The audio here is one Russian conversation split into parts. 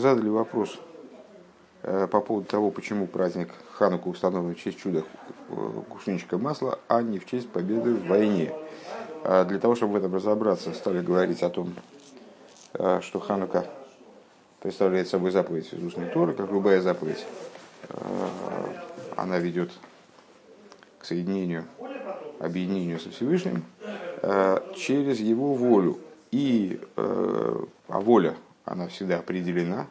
задали вопрос по поводу того, почему праздник Хануку установлен в честь чуда кувшинчика масла, а не в честь победы в войне. Для того, чтобы в этом разобраться, стали говорить о том, что Ханука представляет собой заповедь из устной Торы, как любая заповедь. Она ведет к соединению, объединению со Всевышним через его волю. И а воля, она всегда определена.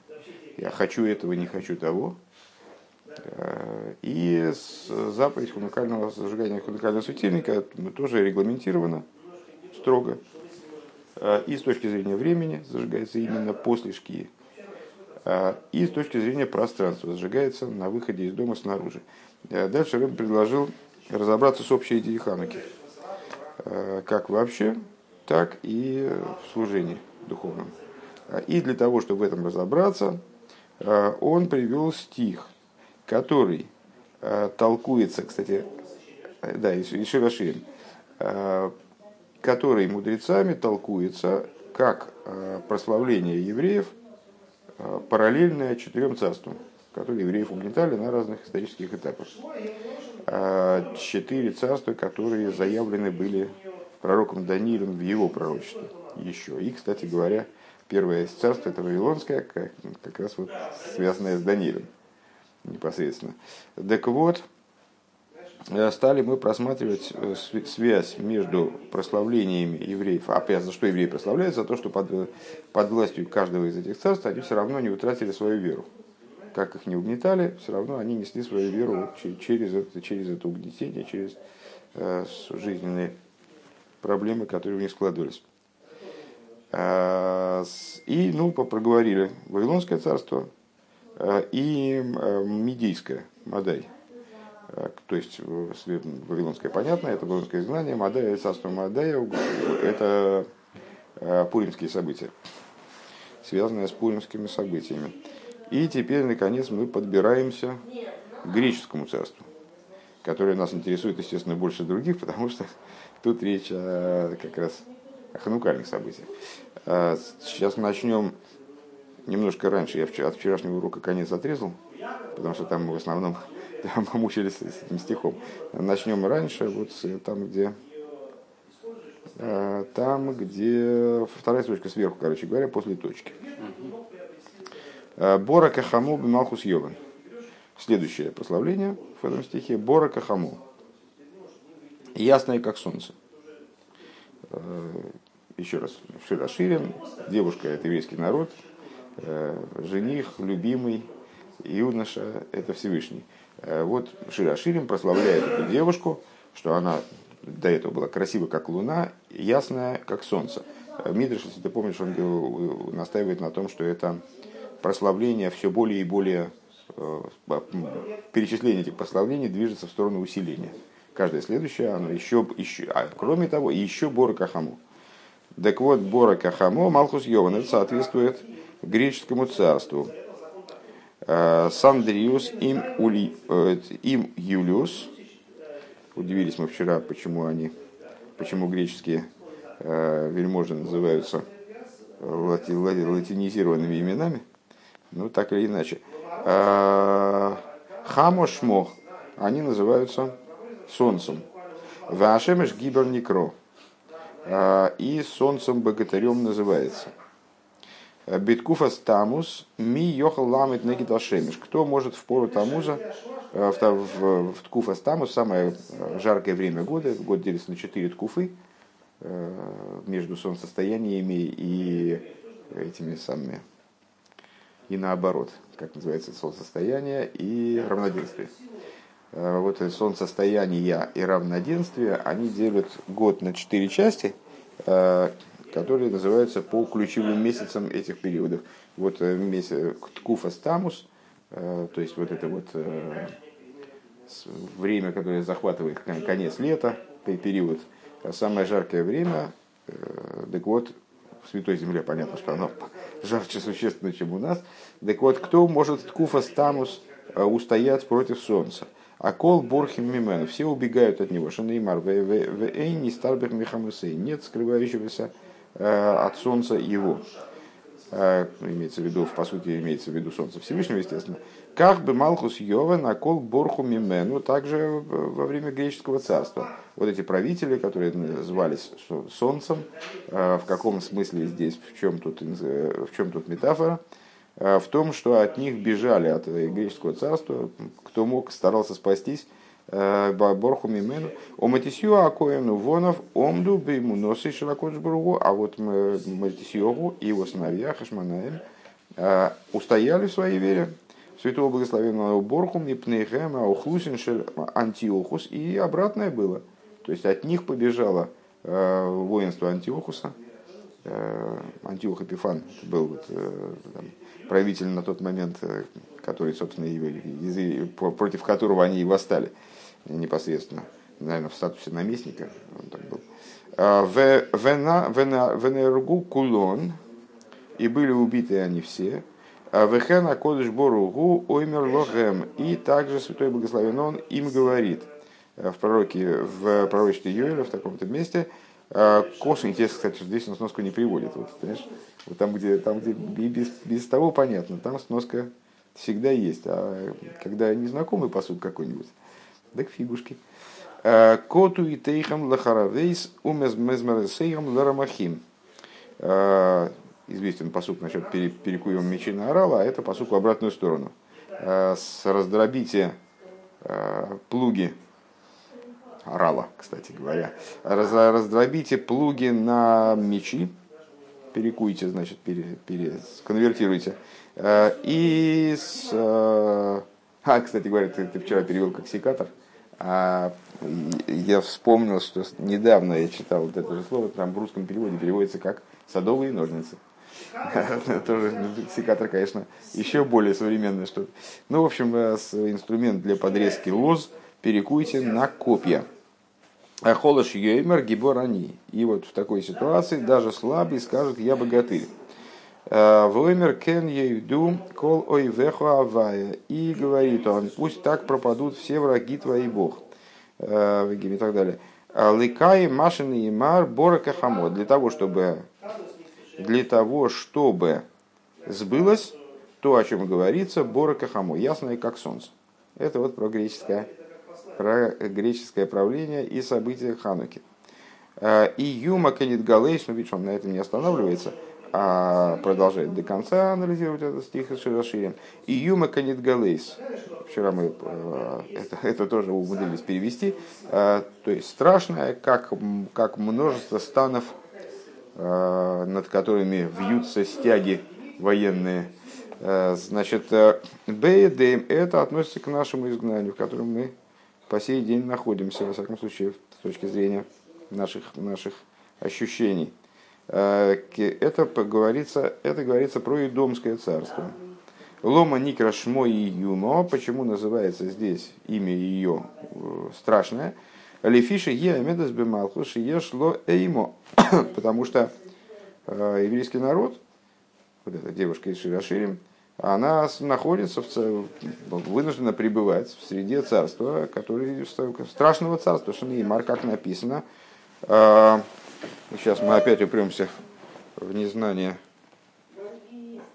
Я хочу этого, не хочу того. И заповедь хунукального зажигания хунукального светильника тоже регламентирована строго. И с точки зрения времени зажигается именно после шкии. И с точки зрения пространства зажигается на выходе из дома снаружи. Дальше Рэб предложил разобраться с общей идеей Хануки. Как вообще, так и в служении духовном. И для того, чтобы в этом разобраться, он привел стих, который толкуется, кстати, да, из Широширин, который мудрецами толкуется как прославление евреев, параллельное четырем царствам, которые евреев угнетали на разных исторических этапах. Четыре царства, которые заявлены были пророком Даниилем в его пророчестве еще. И, кстати говоря, первое царство это Вавилонское, как, как раз вот связанное с Даниилем непосредственно. Так вот, э, стали мы просматривать э, связь между прославлениями евреев. Опять, за что евреи прославляются? За то, что под, под властью каждого из этих царств они все равно не утратили свою веру. Как их не угнетали, все равно они несли свою веру через это, через это угнетение, через э, жизненные проблемы, которые у них складывались. А, и, ну, проговорили Вавилонское царство а, и а, Медийское, Мадай. То есть Вавилонское понятно, это Вавилонское изгнание, Мадай, царство Мадая, это пуримские события, связанные с пуримскими событиями. И теперь, наконец, мы подбираемся к греческому царству, которое нас интересует, естественно, больше других, потому что Тут речь как раз ханукальных событиях. А, сейчас начнем немножко раньше. Я от вчерашнего урока конец отрезал, потому что там мы в основном там мучились с этим стихом. Начнем раньше, вот там, где а, там, где вторая строчка сверху, короче говоря, после точки. А, Бора Кахаму Бималхус Йован. Следующее прославление в этом стихе. Бора Кахаму ясное, как солнце. Э, еще раз, все расширен. Девушка – это еврейский народ. Э, жених, любимый, юноша – это Всевышний. Э, вот Широширим прославляет эту девушку, что она до этого была красива, как луна, ясная, как солнце. Мидриш, если ты помнишь, он настаивает на том, что это прославление все более и более, перечисление этих прославлений движется в сторону усиления каждое следующее, оно еще, еще а, кроме того, еще Бора Кахаму. Так вот, Бора Кахаму, Малхус Йован, это соответствует греческому царству. Э, Сандриус им, Ули, э, им Юлиус. Удивились мы вчера, почему они, почему греческие э, вельможи называются лати, лати, латинизированными именами. Ну, так или иначе. Хамошмо, они называются солнцем. Вашемеш гибер некро. А, и солнцем богатырем называется. Биткуфа стамус ми йохал ламит негидал шемеш. Кто может в пору Тамуза, э, в, в, в ткуфа стамус, самое жаркое время года, год делится на четыре ткуфы, между солнцестояниями и этими самыми, и наоборот, как называется солнцестояние и равноденствие. Э, вот это солнцестояние и равноденствие, они делят год на четыре части, э, которые называются по ключевым месяцам этих периодов. Вот э, месяц Ткуфа Стамус, то есть вот это вот время, которое захватывает конец лета, период, самое жаркое время, так вот, в Святой Земле понятно, что оно жарче существенно, чем у нас. Так вот, кто может Ткуфа Стамус устоять против Солнца? А кол борхим мимен, все убегают от него. Шанеймар, не старбех михамусей, нет скрывающегося э, от солнца его. э, имеется в виду, по сути, имеется в виду Солнце Всевышнего, естественно, как бы Малхус Йова накол Борху Мимену, также во время греческого царства. Вот эти правители, которые звались Солнцем, в каком смысле здесь, в чем тут, в чем тут метафора, в том, что от них бежали, от греческого царства, кто мог, старался спастись, Э, Борху Мимену, о Матисью Акоину Вонов, Омду Бейму Носы Широкоджбургу, а вот Матисьогу и его сыновья Хашманаем э, устояли в своей вере, святого благословенного Борхум и Пнейхем, Аухлусин Антиохус, и обратное было. То есть от них побежало э, воинство Антиохуса, Антиох Эпифан был вот, там, правитель на тот момент, который, собственно, и, против которого они и восстали непосредственно, наверное, в статусе наместника он так был. А, Венергу Кулон, и были убиты они все. А Вехена Кодыш Боругу Оймер Лохем. И также Святой Благословен Он им говорит э, в пророке, в пророчестве Юэля, в таком-то месте, э, Косвенно, интересно, кстати, здесь он сноску не приводит. Вот, понимаешь? Вот там, где, там, где без, без того понятно, там сноска всегда есть. А когда незнакомый посуд какой-нибудь, так фигушки. Э, Коту и тейхам лахаравейс умезмезмересейхам ларамахим. Э, известен посук насчет перекуем мечи на орала, а это посук в обратную сторону. Э, с раздробите плуги орала, кстати говоря. Раз, раздробите плуги на мечи, перекуйте, значит, пере, пере, конвертируйте. И с... А, кстати говоря, ты, ты вчера перевел как секатор. А я вспомнил, что недавно я читал вот это же слово, там в русском переводе переводится как садовые ножницы. Тоже секатор, конечно, еще более современное что-то. Ну, в общем, э, инструмент для подрезки лоз перекуйте на копья. Холош йоймер гиборани. И вот в такой ситуации даже слабый скажет «я богатырь». Э, Воймер кен ейду кол ойвеху авая. И говорит он, пусть так пропадут все враги твои Бог. Э, и так далее. «А Ликай машин и мар борака хамо. Для того, чтобы для того, чтобы сбылось то, о чем говорится, борака хамо, ясное как солнце. Это вот про греческое, про греческое правление и события Хануки. Э, и Юма Кенит Галейс, ну видишь, он на этом не останавливается – а продолжает до конца анализировать этот стих с Широширем. И Юма Канит Галейс. Вчера мы э, это, это тоже умудрились перевести. Э, то есть страшное, как, как множество станов, над которыми вьются стяги военные. Значит, Бейдейм это относится к нашему изгнанию, в котором мы по сей день находимся, во всяком случае, с точки зрения наших, наших ощущений. Э, это говорится, это говорится про Идомское царство. Лома Никра Шмо и Юмо, почему называется здесь имя ее э, страшное? Лефиша Еамедас Бемалхуши Ешло Эймо, потому что э, еврейский народ, вот эта девушка из Широширим, она находится в, вынуждена пребывать в среде царства, который, страшного царства, Шанеймар, как написано, Сейчас мы опять упремся в незнание.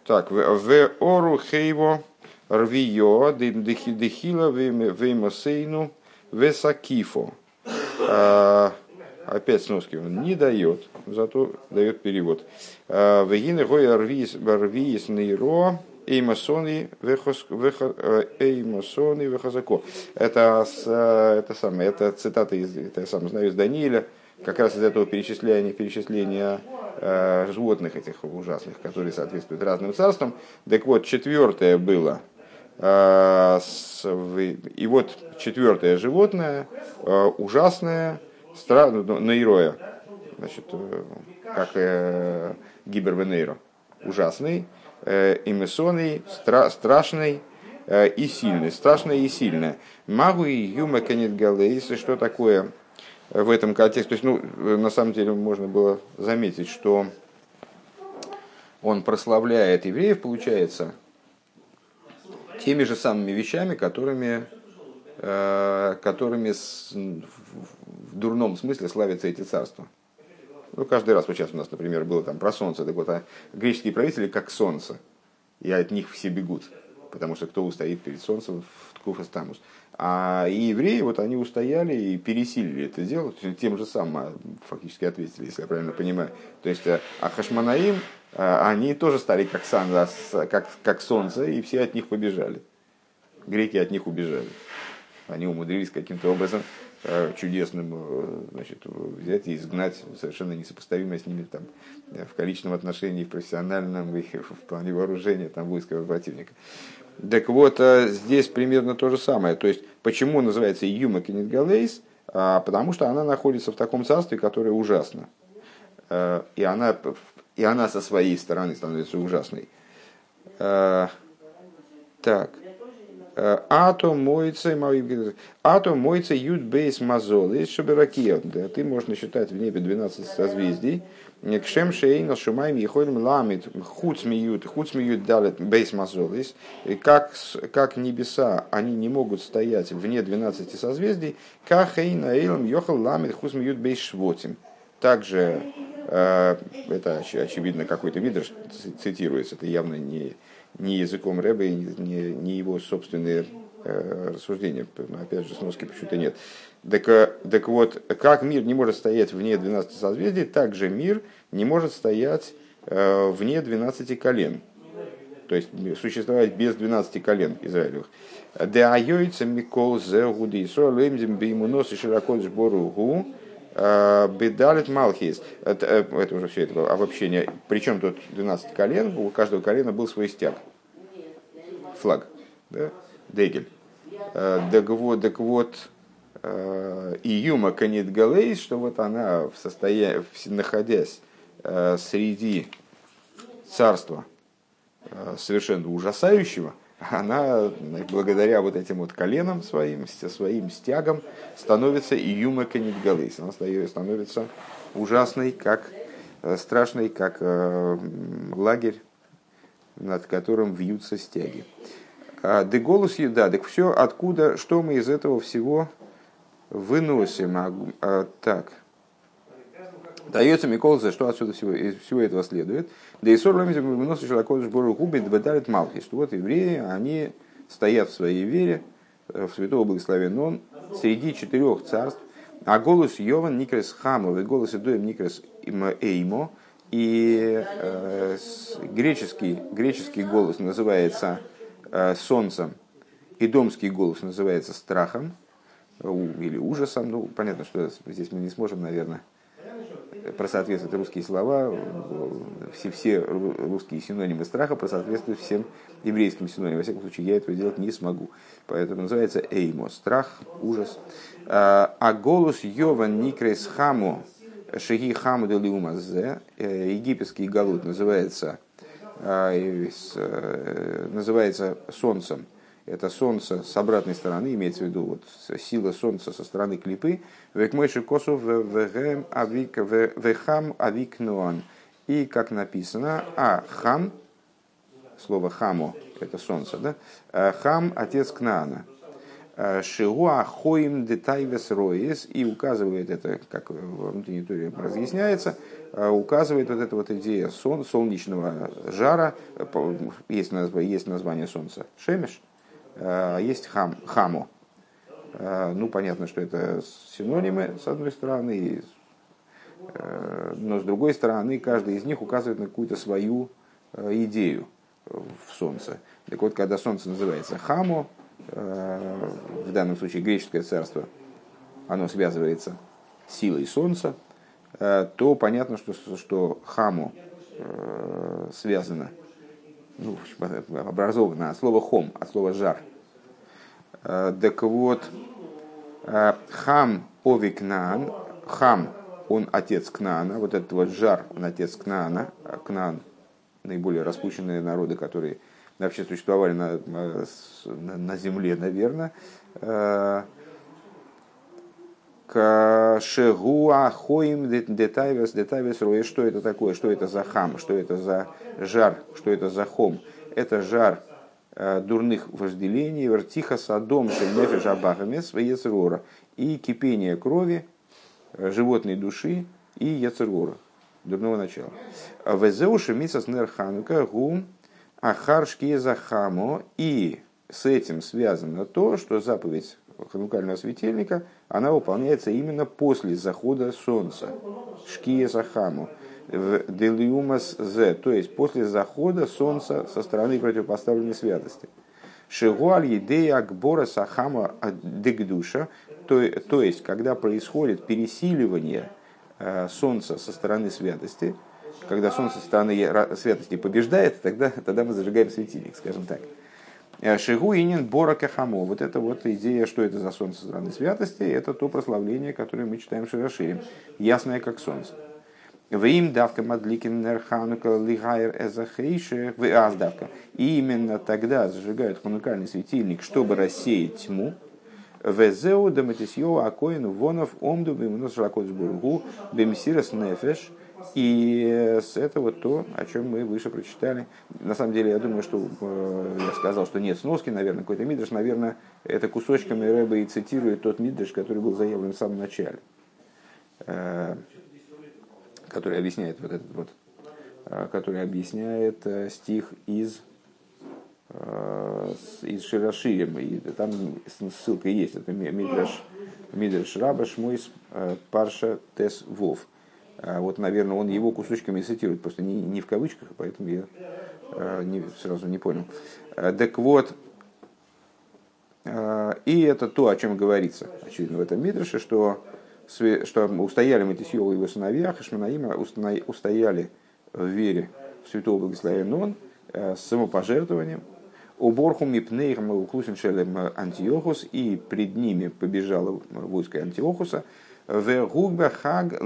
Так, в ору хейво рвио дехила веймосейну весакифо. А, опять сноски он не дает, зато дает перевод. А, Вегины гоя рвиис нейро Эймасоны Эймасоны Вехазако. Это, это самое, это цитата из, это сам знаю, из Даниила, как раз из этого перечисления, перечисления э, животных этих ужасных, которые соответствуют разным царствам. Так вот, четвертое было, э, с, и вот четвертое животное, э, ужасное, стра, ну, нейроя, значит, э, как э, гибервенейро, ужасный, э, имесонный, стра, страшный, э, и сильный, страшное и сильное. Магу и юма галейсы, что такое в этом контексте. То есть, ну, на самом деле можно было заметить, что он прославляет евреев, получается, теми же самыми вещами, которыми, э, которыми в дурном смысле славятся эти царства. Ну, каждый раз, вот сейчас у нас, например, было там про солнце, так вот, а греческие правители как солнце, и от них все бегут, потому что кто устоит перед солнцем в Ткуфас Тамус. А и евреи, вот они устояли и пересилили это дело, тем же самым а, фактически ответили, если я правильно понимаю. То есть, а, а Хашманаим, а, они тоже стали как, сан, как, как солнце, и все от них побежали. Греки от них убежали. Они умудрились каким-то образом чудесным значит, взять и изгнать совершенно несопоставимое с ними там, в количественном отношении, в профессиональном и в плане вооружения там, войского противника. Так вот, э, здесь примерно то же самое. То есть, почему называется Юма Кенитгалейс? А, потому что она находится в таком царстве, которое ужасно. Э, и она, и она со своей стороны становится ужасной. Э, так. Ато моется, ато моется ют бейс мазол. Есть шабиракия. Ты можешь считать в небе 12 созвездий. Кшем шейна шумаем ехолим ламит худ смеют далит бейс мазолис. И как, как небеса, они не могут стоять вне 12 созвездий, как хейна эйлом йохал ламит худ смеют бейс швотим. Также э, это очевидно какой-то видр цитируется, это явно не, не языком Рэба и не, не его собственные э, рассуждения. Опять же, сноски почему-то нет. Так, э, так вот, как мир не может стоять вне 12 созвездий, так же мир не может стоять э, вне 12 колен. То есть существовать без 12 колен Израилевых. Де айойца микол зе лемзим беймунос и широко сбору бедалит малхис. Это, это уже все это обобщение. Причем тут 12 колен, у каждого колена был свой стяг. Флаг. Да? Дегель. Так вот, так вот, Э, Июма Канит Галейс, что вот она, в состоянии, находясь э, среди царства э, совершенно ужасающего, она благодаря вот этим вот коленам своим, своим стягам становится Июма Канит Галейс. Она становится ужасной, как страшной, как лагерь, над которым вьются стяги. Де голос еда, так все откуда, что мы из этого всего выносим. А, а, так. Дается Миколзе, что отсюда всего, из всего этого следует. Да и сор ломизм выносит широко сбору губи дбаталит малки. Что вот евреи, они стоят в своей вере, э, в святого благословен он, среди четырех царств. А голос Йован Никрес Хамов и голос Идоем Никрес Эймо. И э, греческий, греческий голос называется э, солнцем, и домский голос называется страхом или ужасом. Ну, понятно, что здесь мы не сможем, наверное, просоответствовать русские слова, все, все русские синонимы страха просоответствуют всем еврейским синонимам. Во всяком случае, я этого делать не смогу. Поэтому называется эймо, страх, ужас. А, а голос Йован Никрес Хаму, Шеги Хаму Делиумазе, э, египетский галут называется, а, э, называется солнцем это солнце с обратной стороны, имеется в виду вот, сила солнца со стороны клипы, векмойши косу вехам авик нуан. И как написано, а хам, слово хамо, это солнце, да? А хам – отец Кнаана. А Шигуа хоим детайвес роис, и указывает это, как в внутренней туре разъясняется, а указывает вот эта вот идея солнечного жара, есть название, есть название солнца, шемеш – есть хам, хаму. А, ну, понятно, что это синонимы, с одной стороны, э, но с другой стороны, каждый из них указывает на какую-то свою э, идею в солнце. Так вот, когда солнце называется хаму, э, в данном случае греческое царство, оно связывается силой солнца, то понятно, что, что хаму связано ну, образовано от слова хом, от слова жар. Э, так вот, э, хам овикнан, хам, он отец Кнаана, вот этот вот жар, он отец Кнаана, а Кнаан, наиболее распущенные народы, которые вообще существовали на, на, на земле, наверное, э, Шегуа хоим детайвес детайвес роя. Что это такое? Что это за хам? Что это за жар? Что это за хом? Это жар э, дурных вожделений, вертиха садом шельнефеш абахамес и кипение крови, э, животной души и яцерора. дурного начала. Везеуши мисас нерханука гу ахаршки захамо. И с этим связано то, что заповедь ханукального светильника, она выполняется именно после захода солнца. Шкия захаму. Делиумас зе, то есть после захода солнца со стороны противопоставленной святости. Шигуаль едея акбора сахама дегдуша, то, то есть когда происходит пересиливание э, солнца со стороны святости, когда солнце со стороны святости побеждает, тогда, тогда мы зажигаем светильник, скажем так. Э, Шигу инин бора кахамо. Вот это вот идея, что это за солнце со стороны святости, это то прославление, которое мы читаем Широширим. Ясное, как солнце. Вим давка мадликин нерханука лигайр эзахейше в аздавка. И именно тогда зажигают ханукальный светильник, чтобы рассеять тьму. Везеу даматисьё акоин вонов омду вимнус шракот сбургу бемсирас нефеш. И с этого то, о чем мы выше прочитали. На самом деле, я думаю, что э, я сказал, что нет сноски, наверное, какой-то мидриш. Наверное, это кусочками Рэба и цитирует тот мидриш, который был заявлен в самом начале. Э, который объясняет вот этот вот, э, который объясняет э, стих из э, из Широширим, и там ссылка есть, это Мидраш, Мидраш Раба Шмойс Парша Тес Вов. Вот, наверное, он его кусочками цитирует, просто не, не в кавычках, поэтому я не, сразу не понял. Так вот, и это то, о чем говорится, очевидно, в этом Мидраше, что что устояли Матисьева и его сыновья, Хашманаима устояли в вере в святого благословения он э, с самопожертвованием, Уборху мипнейхам уклусиншелем Антиохус, и пред ними побежало войско Антиохуса, хаг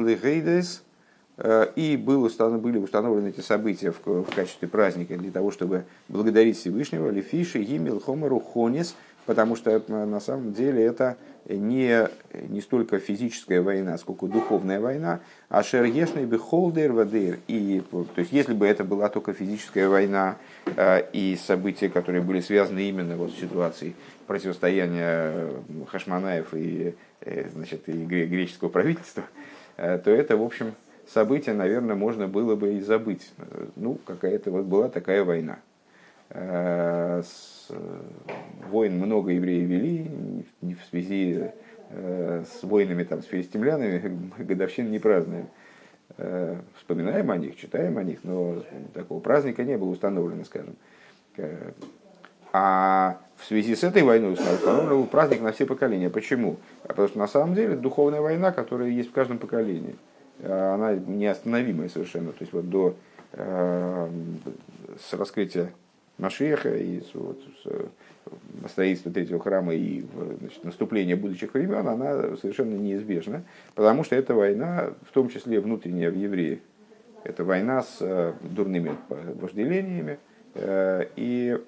э, и был установ, были установлены эти события в, в качестве праздника для того, чтобы благодарить Всевышнего, Лефиши, Гимил, Хомеру, Хонис, потому что э, на самом деле это не, не столько физическая война, сколько духовная война, а шергешный бихолдер вадыр. И, то есть, если бы это была только физическая война э, и события, которые были связаны именно вот с ситуацией противостояния э, Хашманаев и, значит, и греческого правительства, то это, в общем, событие, наверное, можно было бы и забыть. Ну, какая-то вот была такая война. С, войн много евреев вели не в связи э, с войнами там, с филистимлянами, годовщины не празднуем. Э, вспоминаем о них, читаем о них, но такого праздника не было установлено, скажем. Э, а в связи с этой войной установлен праздник на все поколения. Почему? А потому что на самом деле духовная война, которая есть в каждом поколении, она неостановимая совершенно. То есть вот до э, с раскрытия Машеха и вот, строительство третьего храма и значит, наступление будущих времен, она совершенно неизбежна, потому что это война, в том числе внутренняя в евреи. Это война с э, дурными вожделениями э, и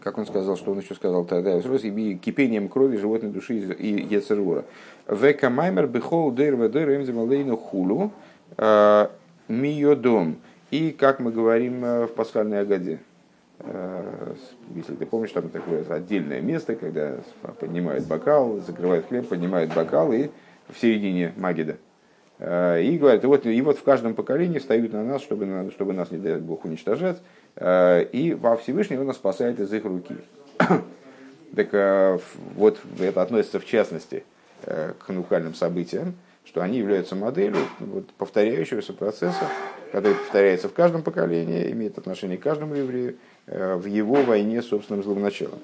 как он сказал, что он еще сказал тогда, и кипением крови животной души и Ецерура. Века маймер бихол дыр вадыр эмземалейну хулу э, миодом. И, как мы говорим э, в пасхальной Агаде, э, если ты помнишь, там такое отдельное место, когда поднимают бокал, закрывают хлеб, поднимают бокал, и в середине Магида. Э, и говорят, вот, и вот в каждом поколении встают на нас, чтобы, чтобы нас, не дай Бог, уничтожать. И во Всевышний он нас спасает из их руки. Так вот это относится в частности к ханукальным событиям, что они являются моделью вот, повторяющегося процесса, который повторяется в каждом поколении, имеет отношение к каждому еврею э, в его войне с собственным злым началом.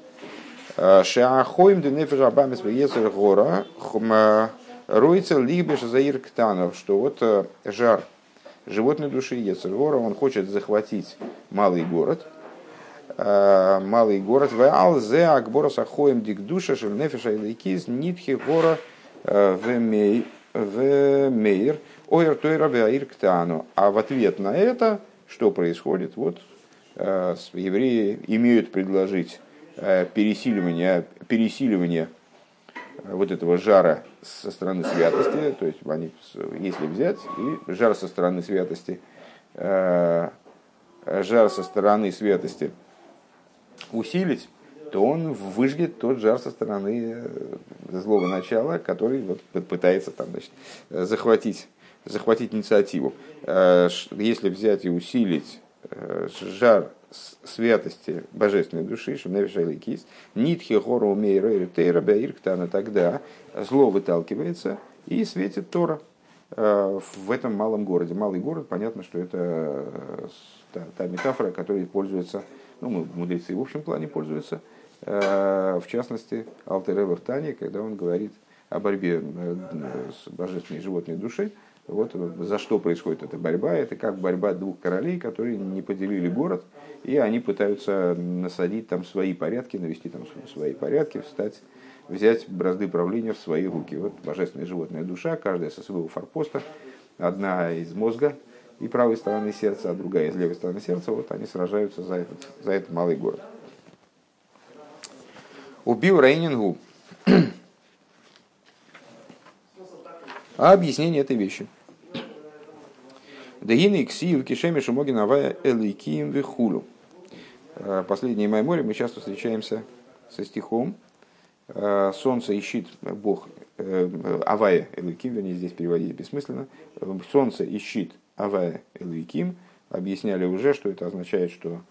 Э, Шаахоим денефеш абамис веецер гора э, руится либеш заир ктанов, что вот жар животной души Ецергора, он хочет захватить малый город, малый город, веал зе акбора сахоем дикдуша шельнефеша и нитхи гора в мейр, Ойр Тойра Аир Ктану. А в ответ на это, что происходит? Вот э, евреи имеют предложить э, пересиливание, пересиливание э, вот этого жара со стороны святости, то есть они, если взять, и жар со стороны святости, жар со стороны святости усилить, то он выжгет тот жар со стороны злого начала, который вот пытается там, значит, захватить захватить инициативу. Если взять и усилить жар святости божественной души, Шемневишайликис, Нитхи Хору Умейра Тейра Баирктана, тогда зло выталкивается и светит Тора в этом малом городе. Малый город, понятно, что это та, та метафора, которой пользуется, ну, мудрецы в общем плане пользуются, в частности, Алтер Эвер Тани, когда он говорит о борьбе с божественной животной душой, вот за что происходит эта борьба. Это как борьба двух королей, которые не поделили город, и они пытаются насадить там свои порядки, навести там свои порядки, встать, взять бразды правления в свои руки. Вот божественная животная душа, каждая со своего форпоста, одна из мозга и правой стороны сердца, а другая из левой стороны сердца, вот они сражаются за этот, за этот малый город. Убил Рейнингу. А объяснение этой вещи. Дагины ксив кишеми шумогин авая элейкием вихулю. Э, последнее мое море мы часто встречаемся со стихом э, «Солнце ищет Бог э, Авая Элыким», вернее, здесь переводить бессмысленно. «Солнце ищет Авая Элыким». Объясняли уже, что это означает, что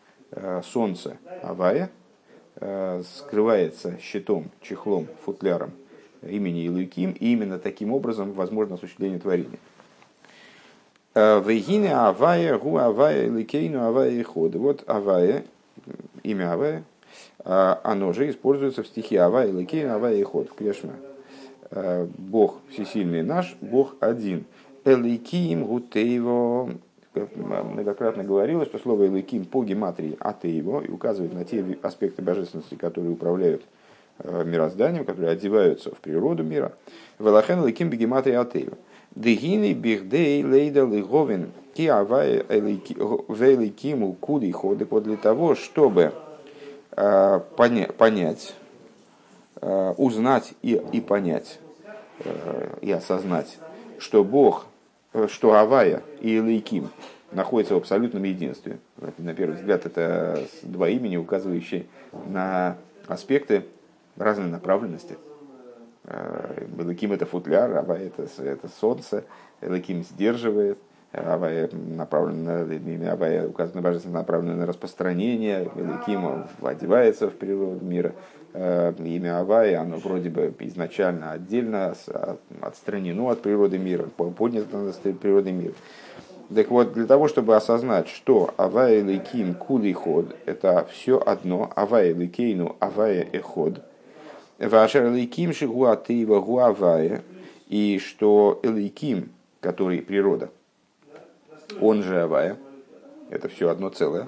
солнце Авая скрывается щитом, чехлом, футляром имени Илуиким, и именно таким образом возможно осуществление творения. Вегине Авая, Гу Авая, Иликейну Авая и Ходы. Вот Авая, имя Авая, оно же используется в стихе Авая, Иликейну Авая и Ход, в. Бог всесильный наш, Бог один. Эликим Гутейво, многократно говорилось, что слово Эликим по гематрии Атеево и указывает на те аспекты божественности, которые управляют Э, мирозданием, которые одеваются в природу мира. Велахен ликим бегемат и атею. Дегини бихдей лейда лиговин ки авай великиму куди ходик. Вот для того, чтобы э, понять, э, узнать и, и понять, и осознать, что Бог, что Авая и Элейким находятся в абсолютном единстве. На первый взгляд, это два имени, указывающие на аспекты разной направленности. Элаким это футляр, Ава это, это солнце, Элаким сдерживает, Авая направлено на Авая указано божественно направлено на распространение, Элаким одевается в природу мира. Имя Авая, оно вроде бы изначально отдельно отстранено от природы мира, поднято над природой мира. Так вот, для того, чтобы осознать, что Авая Лейким Кули Ход, это все одно, Авая Лейкейну Авая Эход – Вашер Элейким Шигуатыва Гуавая, и что Элейким, который природа, он же Авая, это все одно целое.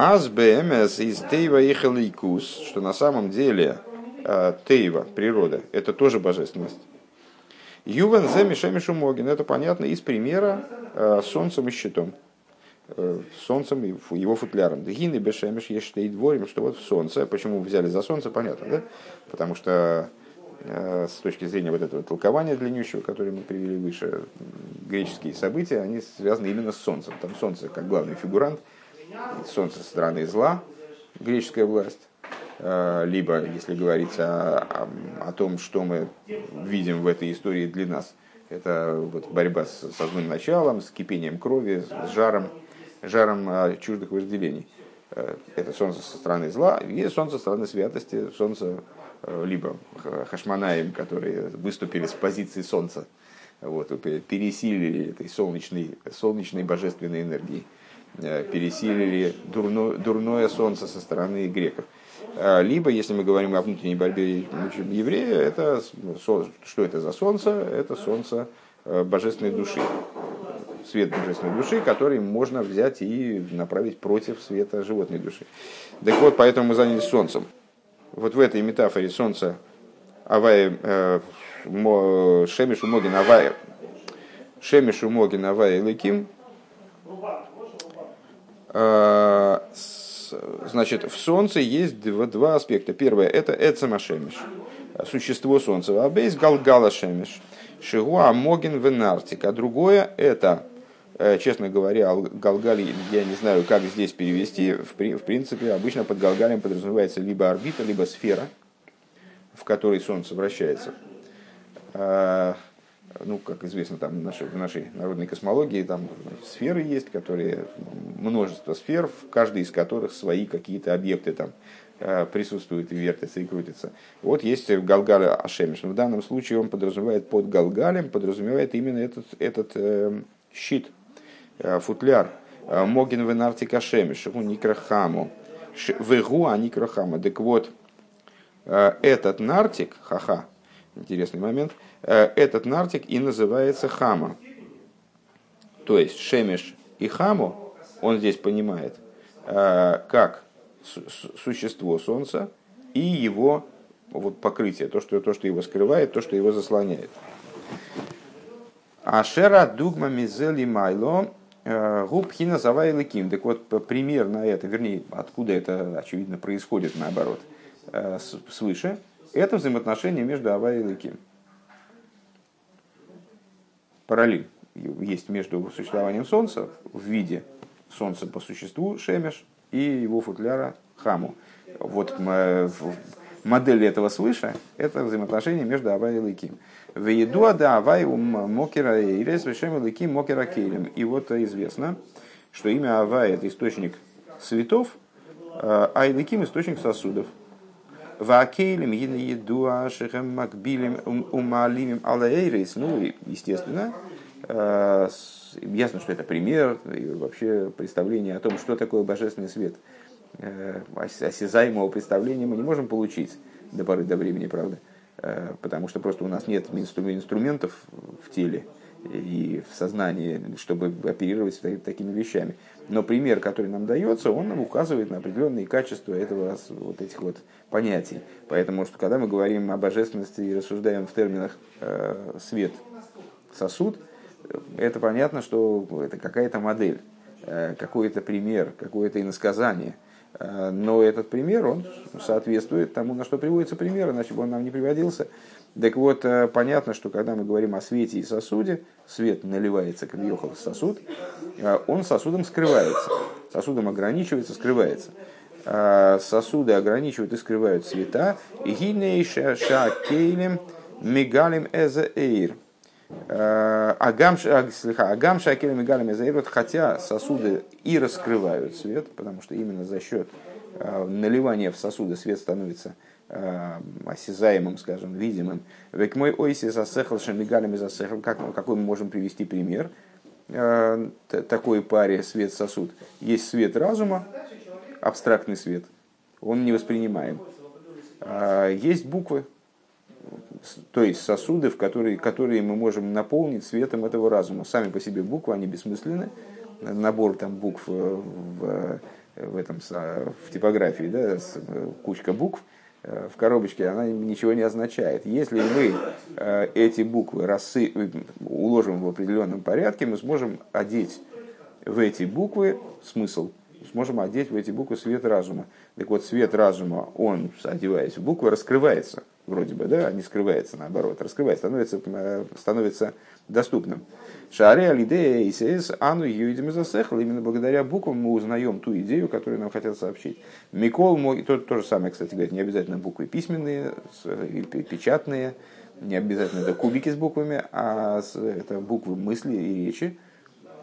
Аз БМС из Тейва и Хелейкус, что на самом деле а, Тейва, природа, это тоже божественность. Ювен зе Мишемишу Могин, это понятно из примера а, солнцем и щитом. Э, солнцем и его футляром. Дгины бешемиш ештей дворим, что вот в солнце. Почему взяли за солнце, понятно, да? Потому что э, с точки зрения вот этого толкования длиннющего, которое мы привели выше, греческие события, они связаны именно с солнцем. Там солнце как главный фигурант, солнце со стороны зла, греческая власть, э, либо, если говорить о, о, о том, что мы видим в этой истории для нас, это вот борьба с, со злым началом, с кипением крови, с жаром, жаром а, чуждых вожделений. Э, это солнце со стороны зла и солнце со стороны святости, солнце э, либо хашманаем, которые выступили с позиции солнца, вот, пересилили этой солнечной, солнечной божественной энергии, э, пересилили дурно, дурное солнце со стороны греков. Либо, если мы говорим о внутренней борьбе еврея, это, что это за солнце? Это солнце божественной души свет божественной души, который можно взять и направить против света животной души. Так вот, поэтому мы занялись солнцем. Вот в этой метафоре солнце Авая, э, Шемишу Могин Авая, Шемишу Могин Авая Лыким, э, значит, в Солнце есть два, два аспекта. Первое – это Эцемашемиш, существо Солнца. А бейс Галгала Шемиш, Шигуа Могин Венартик. А другое – это Э, честно говоря, Галгалий, я не знаю, как здесь перевести. В, принципе, обычно под Галгалием подразумевается либо орбита, либо сфера, в которой Солнце вращается. Ну, как известно, там в нашей, в нашей народной космологии там сферы есть, которые множество сфер, в каждой из которых свои какие-то объекты там э, присутствуют и вертятся и крутятся. Вот есть Галгаль Ашемиш. В данном случае он подразумевает под Галгалем, подразумевает именно этот, этот э, щит, э, футляр. Э, Могин венартик Ашемиш, Никрахаму. Вегу а Никрахама. Так вот, э, этот нартик, ха-ха, интересный момент, э, этот нартик и называется хама. То есть шемеш и хаму, он здесь понимает, э, как существо Солнца и его вот, покрытие, то что, то, что его скрывает, то, что его заслоняет. Ашера дугма мизели майло э, губхина завайлыким. Так вот, пример на это, вернее, откуда это, очевидно, происходит наоборот, свыше, это взаимоотношение между Авай и Лыким. Параллель есть между существованием Солнца в виде Солнца по существу Шемеш и его футляра Хаму. Вот модель этого свыше – это взаимоотношение между Авай и Лыким. В еду ада Авай Мокера и Рес Вешем Лыким Мокера Кейлем. И вот известно, что имя Авай – это источник светов, а Илыким – источник сосудов. Вакейлем едуа шехем макбилем умалимим алаэйрис. Ну, естественно, э, ясно, что это пример и вообще представление о том, что такое божественный свет. Э, осязаемого представления мы не можем получить до поры до времени, правда, э, потому что просто у нас нет инструментов в теле, и в сознании, чтобы оперировать такими вещами. Но пример, который нам дается, он нам указывает на определенные качества этого, вот этих вот понятий. Поэтому, что когда мы говорим о божественности и рассуждаем в терминах э, свет, сосуд, это понятно, что это какая-то модель, э, какой-то пример, какое-то иносказание. Э, но этот пример, он соответствует тому, на что приводится пример, иначе бы он нам не приводился. Так вот, э, понятно, что когда мы говорим о свете и сосуде, свет наливается, как въехал в сосуд, э, он сосудом скрывается, сосудом ограничивается, скрывается. Сосуды ограничивают и скрывают цвета. Гинейша шакейлем мигалим эзе эйр. Агам шакелем мигалим эзе эйр. Хотя сосуды и раскрывают свет, потому что именно за счет наливания в сосуды свет становится осязаемым, скажем, видимым. Век мой ойси засехал шамигалем и засехал. Как, какой мы можем привести пример такой паре свет-сосуд? Есть свет разума, абстрактный свет, он не воспринимаем. А есть буквы, то есть сосуды, в которые, которые мы можем наполнить светом этого разума. Сами по себе буквы, они бессмысленны. Набор там букв в, в, этом, в типографии, да, кучка букв – Э, в коробочке, она ничего не означает. Если мы э, эти буквы рассы... уложим в определенном порядке, мы сможем одеть в эти буквы смысл, сможем одеть в эти буквы свет разума. Так вот, свет разума, он, одеваясь в буквы, раскрывается, вроде бы, да, не скрывается, наоборот, раскрывается, становится, э, становится доступным. Шаре алидея и сес ану юидим засехал. Именно благодаря буквам мы узнаем ту идею, которую нам хотят сообщить. Микол мой, то, то же самое, кстати говоря, не обязательно буквы письменные, печатные, не обязательно это кубики с буквами, а это буквы мысли и речи,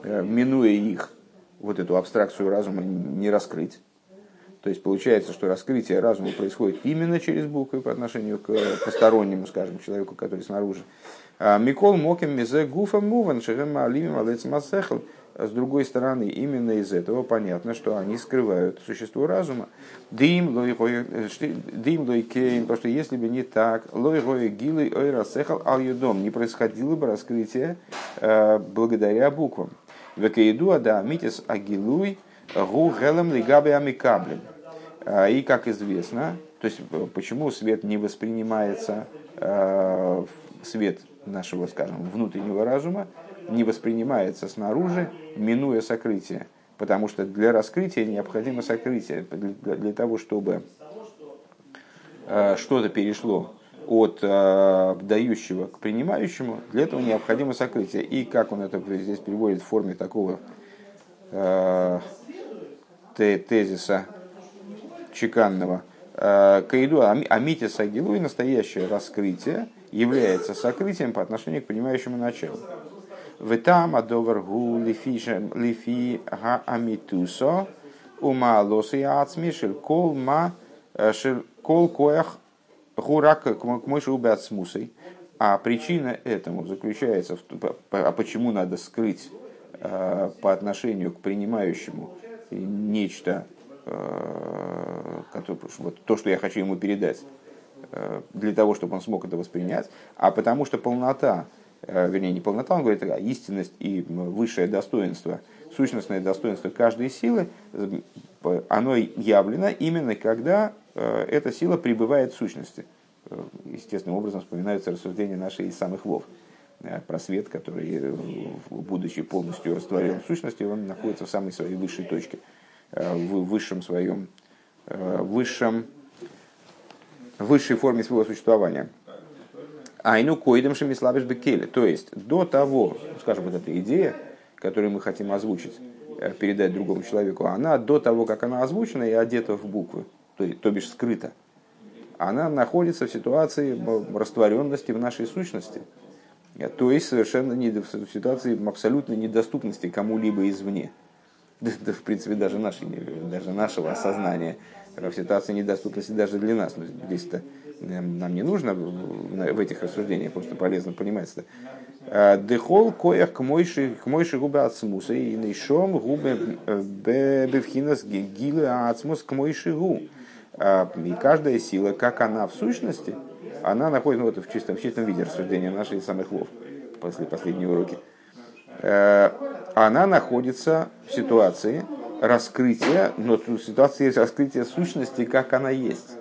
э, минуя их, вот эту абстракцию разума не раскрыть. То есть получается, что раскрытие разума происходит именно через буквы по отношению к постороннему, скажем, человеку, который снаружи. А, Микол моким мизе гуфа муван шерем алимим масехл. С другой стороны, именно из этого понятно, что они скрывают существо разума. Дим лой кейн, потому что если бы не так, лой гой гилы ой расехал ал юдом, не происходило бы раскрытие э, благодаря буквам. Векейду ада митис агилуй гу гелем лигаби амикаблем. А, и как известно, то есть почему свет не воспринимается, э, свет нашего, скажем, внутреннего разума не воспринимается снаружи, минуя сокрытие. Потому что для раскрытия необходимо сокрытие. Для, того, чтобы э, что-то перешло от э, дающего к принимающему, для этого необходимо сокрытие. И как он это здесь приводит в форме такого э, тезиса чеканного. Э, Каиду Амитис Агилуй, настоящее раскрытие, является сокрытием по отношению к принимающему началу. Ветам адовар гу лифи га амитусо ума лосы ацми кол ма шель кол коях гурак к мойши убят смусой. А причина этому заключается в том, а почему надо скрыть э, по отношению к принимающему нечто, э, вот то, что я хочу ему передать, э, для того, чтобы он смог это воспринять, а потому что полнота, вернее, не полнота, он говорит, а истинность и высшее достоинство, сущностное достоинство каждой силы, оно явлено именно когда эта сила пребывает в сущности – Э, естественным образом вспоминаются рассуждения нашей из самых вов. Э, про свет, который, э, будучи полностью растворен в сущности, он находится в самой своей высшей точке, в высшем своем, высшем, высшей форме своего существования. Айну коидом шемислабиш бекеле. То есть, до того, скажем, вот эта идея, которую мы хотим озвучить, передать другому человеку, она до того, как она озвучена и одета в буквы, то, то бишь скрыта, она находится в ситуации растворенности в нашей сущности. То есть совершенно не, в ситуации абсолютной недоступности кому-либо извне. Да, в принципе, даже, нашей, даже нашего осознания в ситуации недоступности даже для нас. Здесь-то эм, нам не нужно в этих рассуждениях, просто полезно понимать это. А, Дехол коях к мойши к мойши губы ацмуса и нейшом губы э, бевхинас гилы ацмус к мойши гу. А, и каждая сила, как она в сущности, она находится ну, вот, в, чистом, в чистом виде рассуждения нашей самых лов после последнего уроки. Э, она находится в ситуации раскрытия, но в ситуации раскрытия сущности, как она есть.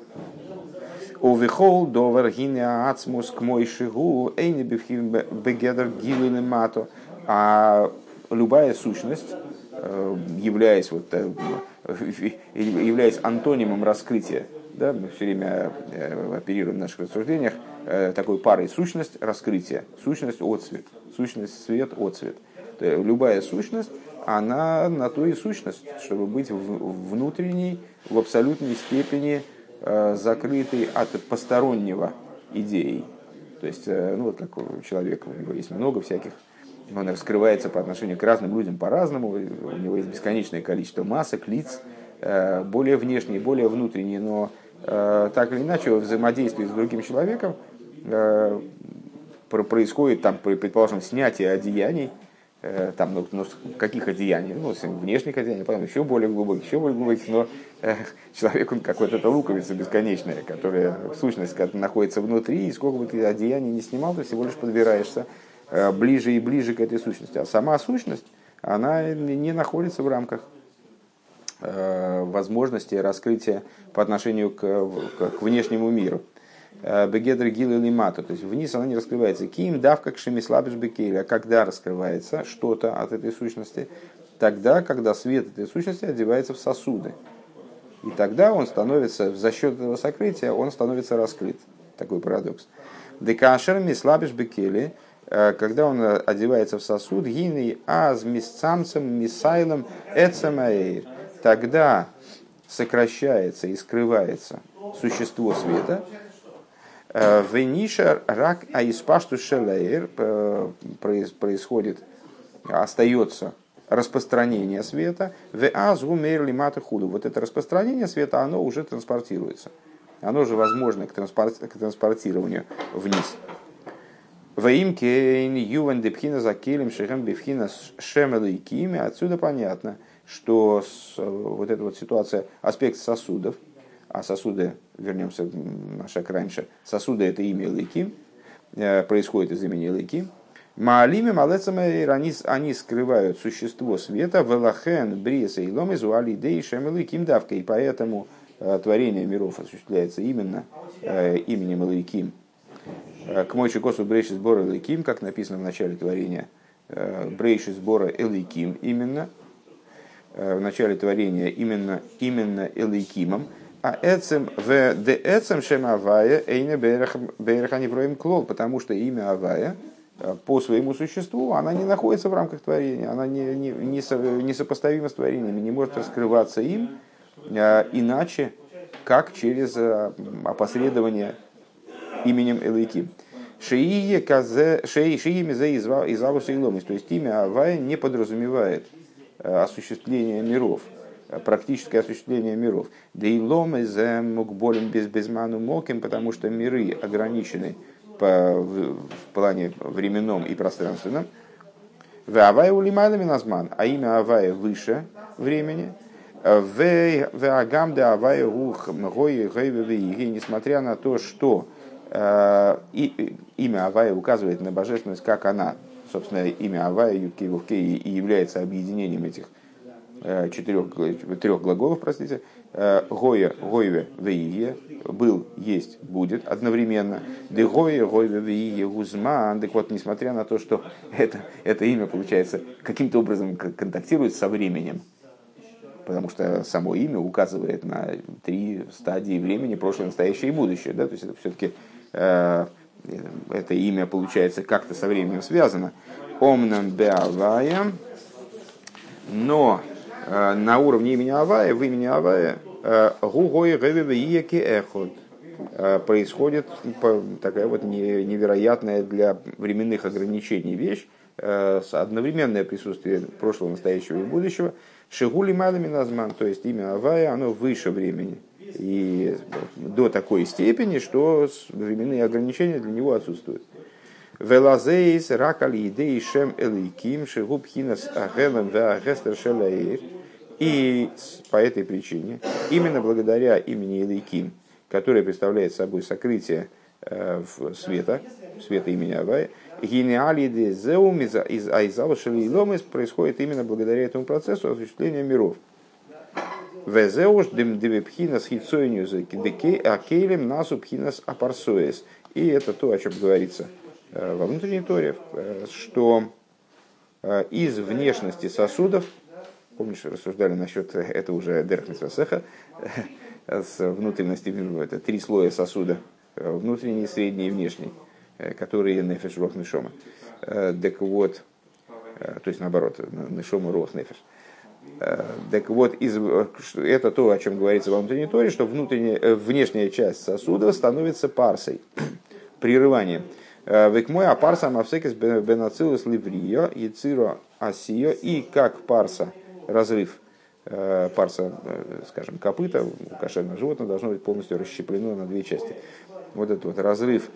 Овихол довер гиня ацмус к мой шигу эйни бегедер гилы мато. А любая сущность, э, являясь вот э, являясь антонимом раскрытия. Да, мы все время э, оперируем в наших рассуждениях э, такой парой сущность раскрытия, сущность отцвет, сущность свет отцвет. Любая сущность, она на то и сущность, чтобы быть внутренней, в абсолютной степени э, закрытой от постороннего идеи. То есть, ну вот как у человека, у него есть много всяких он раскрывается по отношению к разным людям по-разному, у него есть бесконечное количество масок, лиц, э, более внешние, более внутренние, но э, так или иначе взаимодействие с другим человеком э, происходит, там, предположим, снятие одеяний, там, ну, ну, каких одеяний, ну, внешних одеяний, потом еще более глубоких, еще более глубоких, но э, человек, он как вот эта луковица бесконечная, которая, в сущности, находится внутри, и сколько бы ты одеяний не снимал, ты всего лишь подбираешься Э, ближе и ближе к этой сущности. А сама сущность, она не находится в рамках э, возможности раскрытия по отношению к, к внешнему миру. Э, Бегедр гил или то есть вниз она не раскрывается. Ким дав как шемислабиш бекель, а когда раскрывается что-то от этой сущности, тогда, когда свет этой сущности одевается в сосуды. И тогда он становится, за счет этого сокрытия, он становится раскрыт. Такой парадокс. Декашер мислабиш бекели, Э, когда он э, одевается в сосуд, гиней аз мисцамцем мисайлом эцемаэйр, тогда сокращается и скрывается существо света, э, Вениша рак аиспашту шелейр происходит, остается распространение света, в азу мерли худу. Вот это распространение света, оно уже транспортируется. Оно же возможно к, транспортированию вниз. Ваимкейн юван депхина за келем шехем бифхина шемела и кими. Отсюда понятно, что с, вот эта вот ситуация, аспект сосудов, а сосуды, вернемся на шаг раньше, сосуды это имя Лейким, э, происходит из имени Лейким. Маалими малецами они, скрывают существо света, велахен, бриеса и лом из уали дей шемелыким и поэтому э, творение миров осуществляется именно э, именем Лейким, Э, к мойчи косу брейши сбора элейким, как написано в начале творения, брейши сбора элейким именно, в начале творения именно, именно элейкимом, а эцем в де эцем шем авая эйне бейраханевроем клол, потому что имя авая по своему существу, она не находится в рамках творения, она не, не, не, не сопоставима с творениями, не может раскрываться им иначе, как через опосредование именем Элейким. Шиие казе, шии, шиими за изавуса и ломис. То есть имя Авая не подразумевает осуществление миров, практическое осуществление миров. Да и ломис мог болен без безману моким, потому что миры ограничены по, в, в плане временном и пространственном. В Авая улимадами назман, а имя Авая выше времени. В Агам да Авая ух гои несмотря на то, что э, и, имя Авая указывает на божественность, как она, собственно, имя Авая Юткей и является объединением этих Э, четырех, трех глаголов, простите, э, Гоя, Гойве, Веие, был, есть, будет одновременно. Де Гоя, Гойве, Веие, Гузман. Так вот, несмотря на то, что это, это имя, получается, каким-то образом контактирует со временем, потому что само имя указывает на три стадии времени, прошлое, настоящее и будущее. Да? То есть это все-таки э, это имя, получается, как-то со временем связано. Омнам Беавая, но Э, на уровне имени Авая, в имени Авая, э, гугой гевевиеки эхот, э, происходит такая вот невероятная для временных ограничений вещь, одновременное присутствие прошлого, настоящего и будущего, шигули малами назман, то есть имя Авая, оно выше времени. И до такой степени, что временные ограничения для него отсутствуют. Велазейс ракали идеи шем элейким шигуб хинас агелем веагестер шелаир. И по этой причине, именно благодаря имени Элейким, которое представляет собой сокрытие э, света, света имени Авая, генеалиды зеум из Айзала Шалиломис происходит именно благодаря этому процессу осуществления миров. Везеуш дем девепхинас хитсойнюз акейлем насу пхинас апарсоес. И это то, о чем говорится во внутренней торе, э, что э, из внешности сосудов, помнишь, рассуждали насчет, это уже Дерхнесвасеха, с внутренности, это три слоя сосуда, внутренний, средний и внешний, которые нефеш рох нишома. Так вот, то есть наоборот, нишома рох нефеш. Так вот, из, это то, о чем говорится во внутренней торе, что внутренняя, внешняя часть сосуда становится парсой, прерыванием. Э, Век мой апарса мавсекис бенацилус ливрио, яциро асио, и как парса, разрыв э, парса, э, скажем, копыта у животного должно быть полностью расщеплено на две части. Вот этот вот разрыв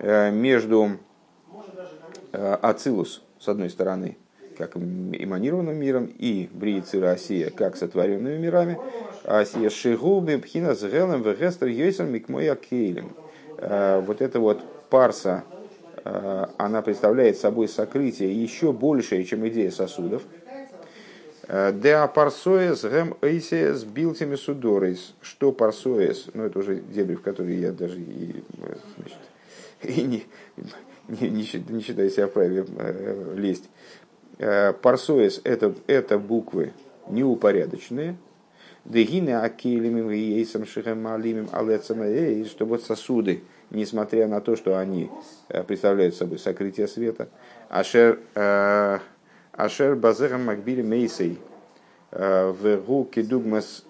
между ацилус, с одной стороны, как эманированным миром, и бриицира Асия, как сотворенными мирами, Асия Шигуби, Пхина с Гелем, Вегестер, Йойсом, Микмоя Кейлем. Вот это вот парса Э, она представляет собой сокрытие еще большее, чем идея сосудов. Э, Деа парсоес гэм эйсиес билтими судорейс. Что парсоес? Ну, это уже дебри, в которые я даже и, значит, и не, не, не, не считаю себя вправе э, лезть. Парсоес это, это буквы неупорядоченные. Дегины акилимим и ейсам шихем малимим алецам что вот сосуды, несмотря на то, что они э, представляют собой сокрытие света. Ашер, э, ашер базерам макбили мейсей э, в гу кидугмас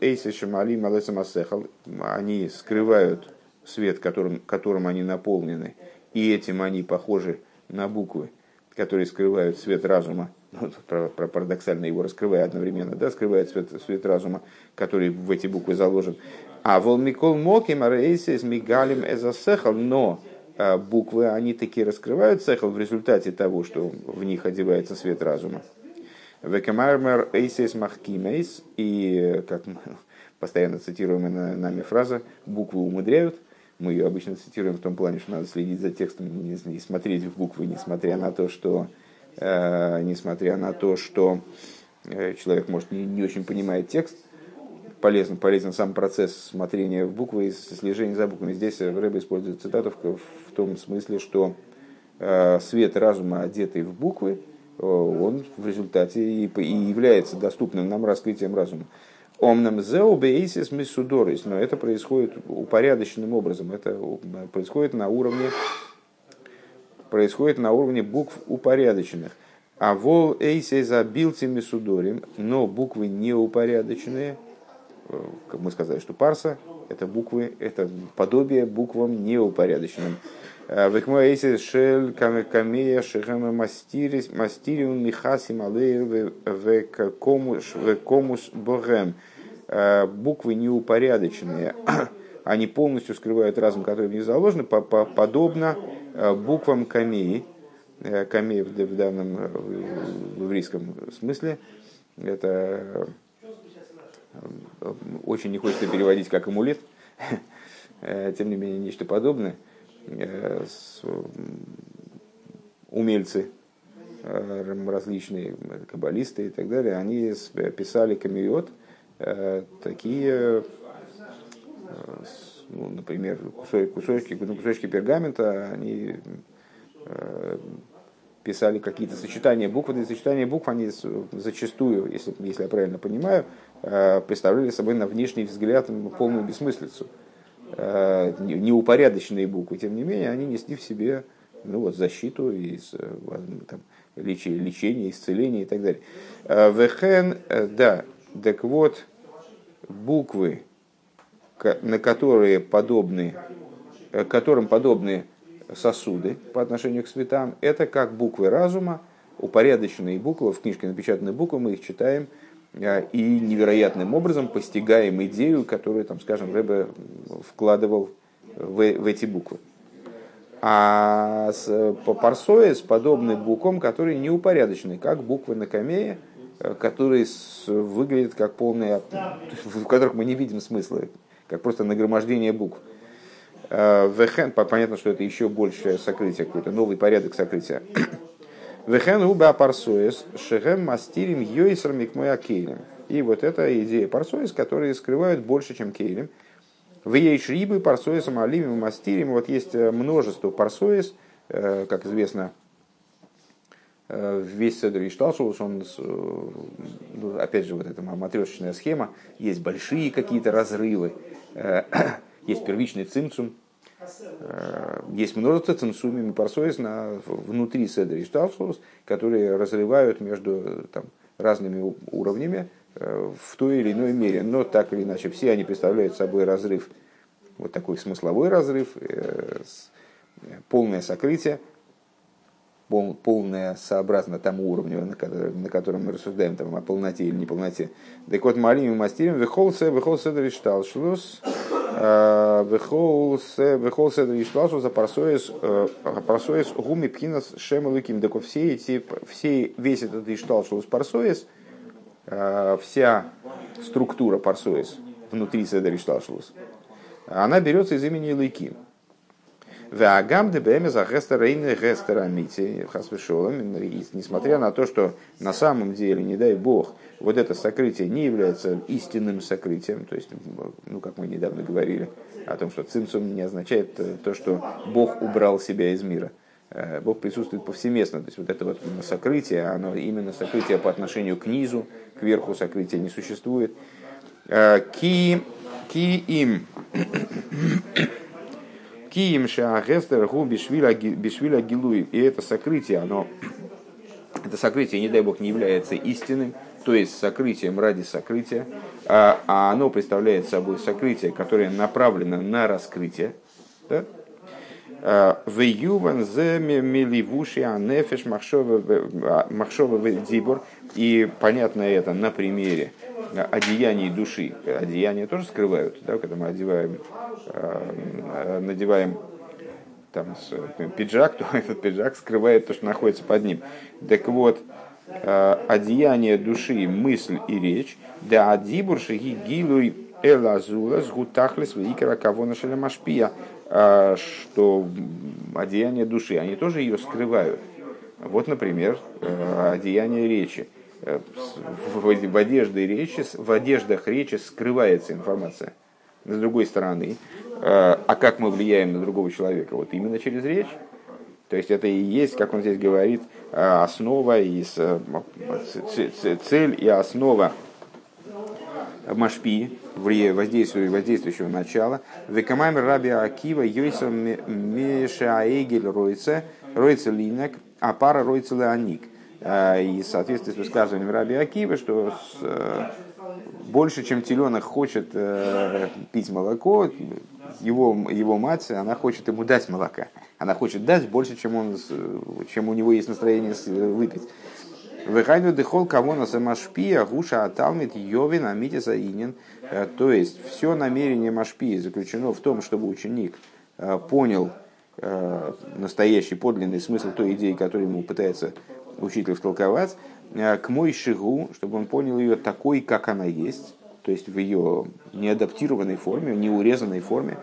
эйси шамали малесам асехал. Они скрывают свет, которым, которым они наполнены, и этим они похожи на буквы, которые скрывают свет разума, ну, про парадоксально его раскрывая одновременно, да, скрывает свет, свет разума, который в эти буквы заложен. А волмикол моки марейсис мигалим эзасехал, но а, буквы, они такие раскрывают сехал в результате того, что в них одевается свет разума. Векамармер эйсис махкимейс, и, как постоянно цитируемая нами фраза, буквы умудряют, мы ее обычно цитируем в том плане, что надо следить за текстом, не смотреть в буквы, несмотря на то, что, э, несмотря на то, что э, человек, может, не, не очень понимает текст, полезен, полезен сам процесс смотрения в буквы и слежения за буквами. Здесь Рэбе использует цитату в, в том смысле, что э, свет разума, одетый в буквы, э, он в результате и, и является доступным нам раскрытием разума. Омнам зеу бейсис миссудорис, но это происходит упорядоченным образом, это происходит на уровне происходит на уровне букв упорядоченных. А вол эйсе забилти мисудорим, но буквы неупорядоченные, мы сказали, что парса – это буквы, это подобие буквам неупорядоченным. Векмоэйси шель камея шехема мастириум михаси малеер векомус богем. Буквы неупорядоченные, они полностью скрывают разум, который в них заложен, подобно буквам камеи, камеи в данном в еврейском смысле, это очень не хочется переводить как амулет, тем не менее нечто подобное – Э, умельцы э, различные каббалисты и так далее, они писали камеот, э, такие, ну, например, кусочки, ну, кусочки пергамента, они писали какие-то сочетания букв, и сочетания букв они зачастую, если, если я правильно понимаю, представляли собой на внешний взгляд полную бессмыслицу. Э, неупорядоченные буквы, тем не менее, они несли в себе ну, вот, защиту, и, э, там, лечение, исцеление и так далее. Э, Вехен, да, так вот, буквы, на которые подобны, которым подобны сосуды по отношению к цветам, это как буквы разума, упорядоченные буквы, в книжке напечатанные буквы, мы их читаем – а, и невероятным образом постигаем идею, которую, там, скажем, Рэбе вкладывал в, в эти буквы. А с, по парсоис подобны буквам, которые неупорядочены, как буквы на камее, э, которые с, выглядят как полные, в которых мы не видим смысла, как просто нагромождение букв. Э, Вехен, понятно, что это еще большее сокрытие, какой-то новый порядок сокрытия. Вехен уба парсоис шехем мастирим йойсер микмоя кейлем. И вот эта идея парсоис, которые скрывают больше, чем кейлем. В ей шрибы парсоисом аливим мастирим. Вот есть э, множество парсоис, э, как известно, весь Седр Ишталшус, он, ну, опять же, вот эта матрешечная схема, есть большие какие-то разрывы, есть первичный цимцум, Э, есть множество ценсумим и парсоис на, внутри седри и шталшус, которые разрывают между там, разными уровнями э, в той или иной мере. Но так или иначе, все они представляют собой разрыв, вот такой смысловой разрыв, э, полное сокрытие, пол, полное сообразно тому уровню, на, который, на котором мы рассуждаем там, о полноте или неполноте. Так вот, малим и мастерим, выхолсе, выхолсе дришталшлус, Вехол седр ишласу за парсоис э, гуми пхинас шемалыким. Так все эти, все, весь этот ишталшус парсоис, э, вся структура парсоис внутри седр ишталшус, она берется из имени Лыким. Вагам дебеме за гестерейны гестерамити несмотря на то, что на самом деле, не дай бог, вот это сокрытие не является истинным сокрытием, то есть, ну, как мы недавно говорили, о том, что цимцум не означает э, то, что Бог убрал себя из мира. Э, Бог присутствует повсеместно. То есть вот это вот сокрытие, оно именно сокрытие по отношению к низу, к верху сокрытия не существует. Э, ки, ки им. Ки им шаагестер гу бишвиля гилуи. И это сокрытие, оно, это сокрытие, не дай Бог, не является истинным, то есть сокрытием ради сокрытия, а, а оно представляет собой сокрытие, которое направлено на раскрытие. Да? А, в юван земе миливуши анефеш махшова дибор. И понятно это на примере одеяний души. Одеяния тоже скрывают, да, когда мы одеваем, а, надеваем там, пиджак, то этот пиджак скрывает то, что находится под ним. Так вот, Э, одеяние души, мысль и речь, да адибур шаги гилуй элазула сгутахлес вейкера кого машпия, э, что одеяние души, они тоже ее скрывают. Вот, например, э, одеяние речи. В одежде речи, в одеждах речи скрывается информация. С другой стороны, а как мы влияем на другого человека? Вот именно через речь. То есть это и есть, как он здесь говорит, э, основа и цель и основа Машпи, воздействующего начала. Векамайм раби Акива Йойса Мешаэгель Ройце, Ройце Линек, а пара Ройце Леоник. Э, и в соответствии с высказыванием раби Акива, что больше, чем теленок хочет э, пить молоко, его, его мать, она хочет ему дать молока. Она хочет дать больше, чем, он, чем у него есть настроение выпить. Выхайну дыхол кого на самашпия гуша аталмит йовин амитиса инин. Э, то есть все намерение машпии заключено в том, чтобы ученик э, понял э, настоящий подлинный смысл той идеи, которую ему пытается учитель втолковать, к мой шигу, чтобы он понял ее такой, как она есть, то есть в ее неадаптированной форме, неурезанной форме.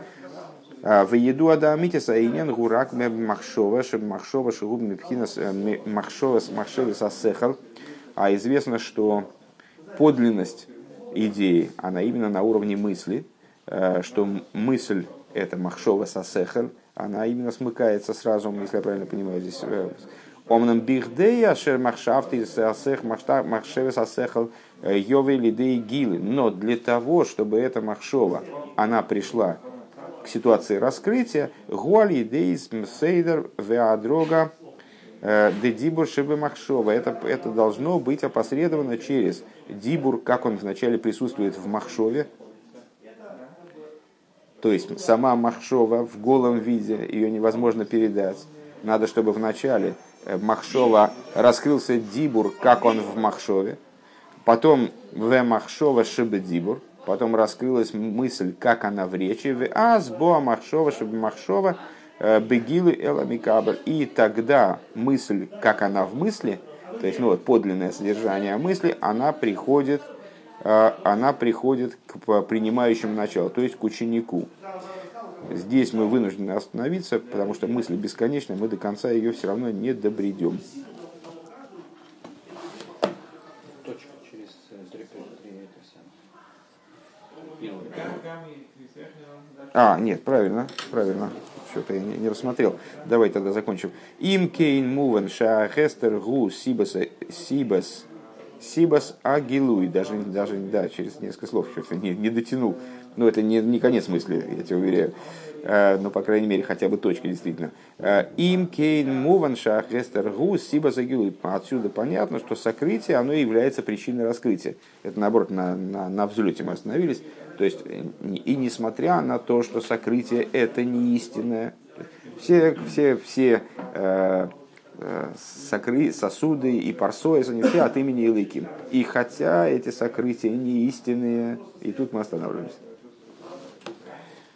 В еду адамитиса инен гурак махшова, чтобы махшова шигуб мипхинас махшова махшева сасехал. А известно, что подлинность идеи, она именно на уровне мысли, что мысль это махшова сасехал, она именно смыкается с разумом, если я правильно понимаю здесь Омнам бихдея шер махшафты сасех махшевес асехал йове лидей гилы. Но для того, чтобы эта махшова, она пришла к ситуации раскрытия, гуаль идеис сейдер веадрога дедибур шибы махшова. Это, это должно быть опосредовано через дибур, как он вначале присутствует в махшове, то есть сама махшова в голом виде, ее невозможно передать. Надо, чтобы вначале Э, Махшова раскрылся Дибур, как он в Махшове. Потом в Махшова Шибы Дибур. Потом раскрылась мысль, как она в речи. В Азбоа Махшова Шибы Махшова э, Бегилы Эламикабр. И тогда мысль, как она в мысли, то есть ну, вот, подлинное содержание мысли, она приходит, э, она приходит к принимающему началу, то есть к ученику. Здесь мы вынуждены остановиться, потому что мысль бесконечна, мы до конца ее все равно не добредем. А, нет, правильно, правильно. Что-то я не, не рассмотрел. Давай тогда закончим. Им кейн мувен шахестер гу сибас сибас сибас агилуй. Даже, даже, да, через несколько слов что-то не, не дотянул. Ну, это не, не конец мысли, я тебе уверяю. Uh, ну, по крайней мере, хотя бы точка, действительно. Э, Им кейн муван шахестер гу сиба загилуй. Отсюда понятно, что сокрытие, оно является причиной раскрытия. Это, наоборот, на, на, на взлете мы остановились. То есть, и несмотря на то, что сокрытие это не истинное, все, все, все э, э, сокры, сосуды и парсоис, они все от имени Илыким. И хотя эти сокрытия не истинные, и тут мы останавливаемся.